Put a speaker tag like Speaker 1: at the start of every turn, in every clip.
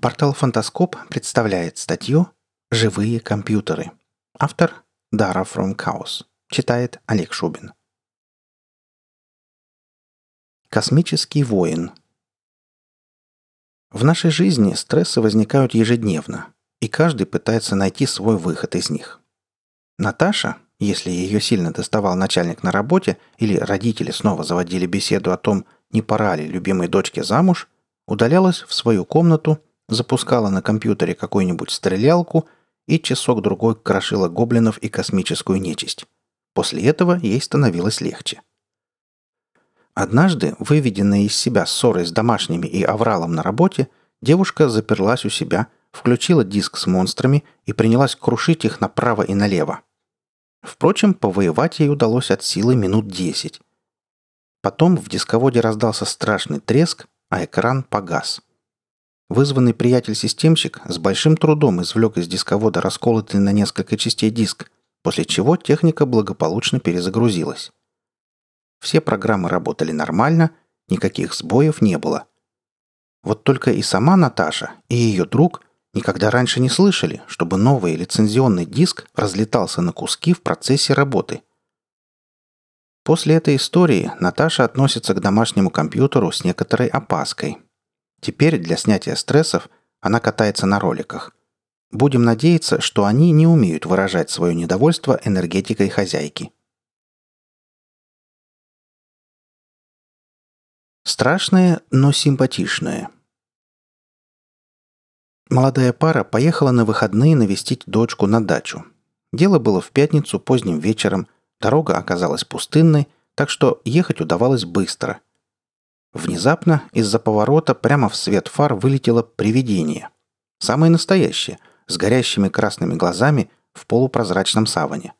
Speaker 1: Портал «Фантаскоп» представляет статью «Живые компьютеры». Автор Дара From Chaos. Читает Олег Шубин. Космический воин. В нашей жизни стрессы возникают ежедневно, и каждый пытается найти свой выход из них. Наташа, если ее сильно доставал начальник на работе или родители снова заводили беседу о том, не пора ли любимой дочке замуж, удалялась в свою комнату, запускала на компьютере какую-нибудь стрелялку и часок-другой крошила гоблинов и космическую нечисть. После этого ей становилось легче. Однажды, выведенная из себя ссорой с домашними и авралом на работе, девушка заперлась у себя, включила диск с монстрами и принялась крушить их направо и налево. Впрочем, повоевать ей удалось от силы минут десять. Потом в дисководе раздался страшный треск, а экран погас. Вызванный приятель-системщик с большим трудом извлек из дисковода расколотый на несколько частей диск, после чего техника благополучно перезагрузилась. Все программы работали нормально, никаких сбоев не было. Вот только и сама Наташа, и ее друг никогда раньше не слышали, чтобы новый лицензионный диск разлетался на куски в процессе работы – После этой истории Наташа относится к домашнему компьютеру с некоторой опаской. Теперь для снятия стрессов она катается на роликах. Будем надеяться, что они не умеют выражать свое недовольство энергетикой хозяйки. Страшное, но симпатичное. Молодая пара поехала на выходные навестить дочку на дачу. Дело было в пятницу поздним вечером – Дорога оказалась пустынной, так что ехать удавалось быстро. Внезапно из-за поворота прямо в свет фар вылетело привидение. Самое настоящее, с горящими красными глазами в полупрозрачном саване.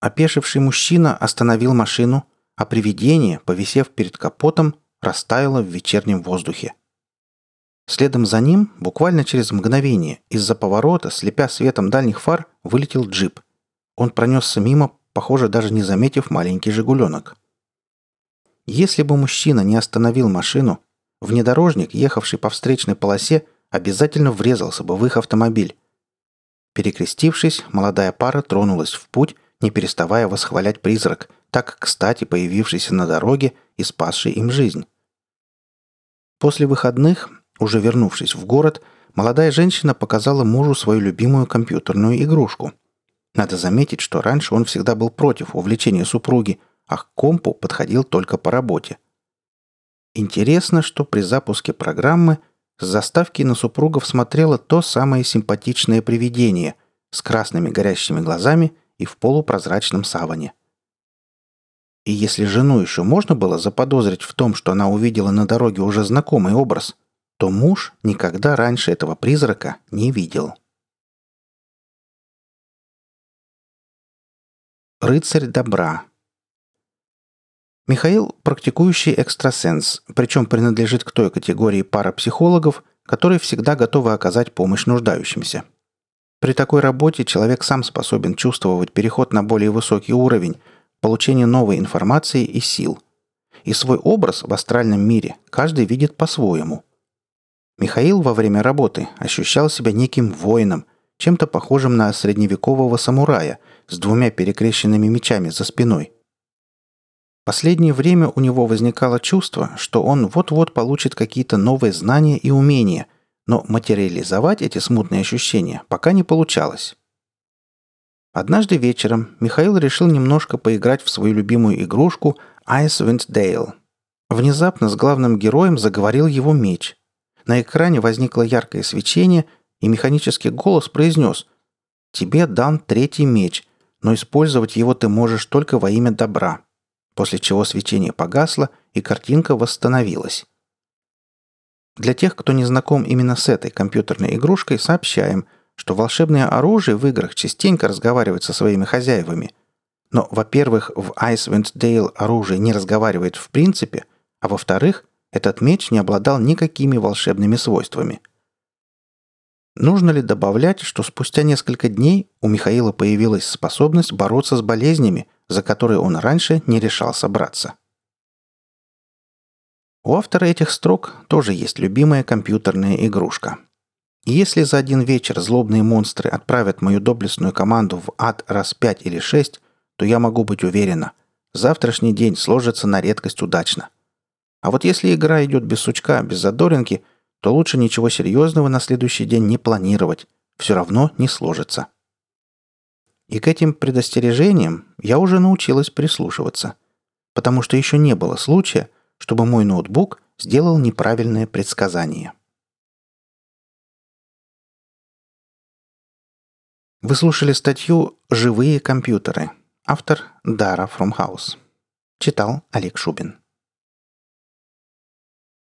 Speaker 1: Опешивший мужчина остановил машину, а привидение, повисев перед капотом, растаяло в вечернем воздухе. Следом за ним, буквально через мгновение, из-за поворота, слепя светом дальних фар, вылетел джип. Он пронесся мимо, похоже, даже не заметив маленький «Жигуленок». Если бы мужчина не остановил машину, внедорожник, ехавший по встречной полосе, обязательно врезался бы в их автомобиль. Перекрестившись, молодая пара тронулась в путь, не переставая восхвалять призрак, так кстати появившийся на дороге и спасший им жизнь. После выходных, уже вернувшись в город, молодая женщина показала мужу свою любимую компьютерную игрушку – надо заметить, что раньше он всегда был против увлечения супруги, а к компу подходил только по работе. Интересно, что при запуске программы с заставки на супругов смотрело то самое симпатичное привидение с красными горящими глазами и в полупрозрачном саване. И если жену еще можно было заподозрить в том, что она увидела на дороге уже знакомый образ, то муж никогда раньше этого призрака не видел. Рыцарь добра. Михаил – практикующий экстрасенс, причем принадлежит к той категории парапсихологов, которые всегда готовы оказать помощь нуждающимся. При такой работе человек сам способен чувствовать переход на более высокий уровень, получение новой информации и сил. И свой образ в астральном мире каждый видит по-своему. Михаил во время работы ощущал себя неким воином, чем-то похожим на средневекового самурая – с двумя перекрещенными мечами за спиной. Последнее время у него возникало чувство, что он вот-вот получит какие-то новые знания и умения, но материализовать эти смутные ощущения пока не получалось. Однажды вечером Михаил решил немножко поиграть в свою любимую игрушку Icewind Dale. Внезапно с главным героем заговорил его меч. На экране возникло яркое свечение, и механический голос произнес «Тебе дан третий меч – но использовать его ты можешь только во имя добра, после чего свечение погасло и картинка восстановилась. Для тех, кто не знаком именно с этой компьютерной игрушкой, сообщаем, что волшебное оружие в играх частенько разговаривает со своими хозяевами. Но, во-первых, в Icewind Dale оружие не разговаривает в принципе, а во-вторых, этот меч не обладал никакими волшебными свойствами – Нужно ли добавлять, что спустя несколько дней у Михаила появилась способность бороться с болезнями, за которые он раньше не решался браться? У автора этих строк тоже есть любимая компьютерная игрушка. И если за один вечер злобные монстры отправят мою доблестную команду в ад раз пять или шесть, то я могу быть уверена, завтрашний день сложится на редкость удачно. А вот если игра идет без сучка, без задоринки, то лучше ничего серьезного на следующий день не планировать. Все равно не сложится. И к этим предостережениям я уже научилась прислушиваться. Потому что еще не было случая, чтобы мой ноутбук сделал неправильное предсказание. Вы слушали статью «Живые компьютеры». Автор Дара Фромхаус. Читал Олег Шубин.